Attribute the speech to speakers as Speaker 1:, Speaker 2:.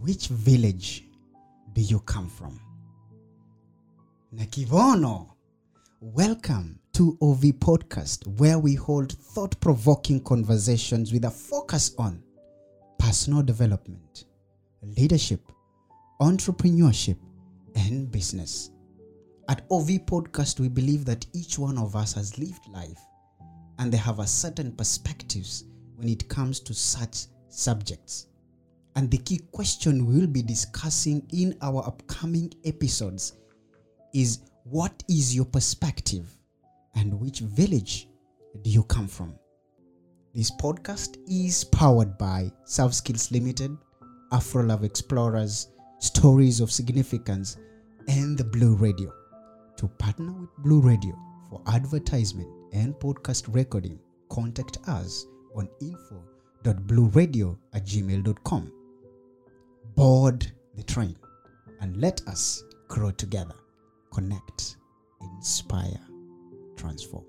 Speaker 1: which village do you come from? Nakivono, welcome to OV Podcast, where we hold thought provoking conversations with a focus on personal development, leadership, entrepreneurship, and business. At OV Podcast, we believe that each one of us has lived life and they have a certain perspectives when it comes to such subjects. And the key question we will be discussing in our upcoming episodes is what is your perspective and which village do you come from? This podcast is powered by Self Skills Limited, Afro Love Explorers, Stories of Significance, and the Blue Radio. To partner with Blue Radio for advertisement and podcast recording, contact us on info.blueradio at gmail.com. Board the train and let us grow together. Connect, inspire, transform.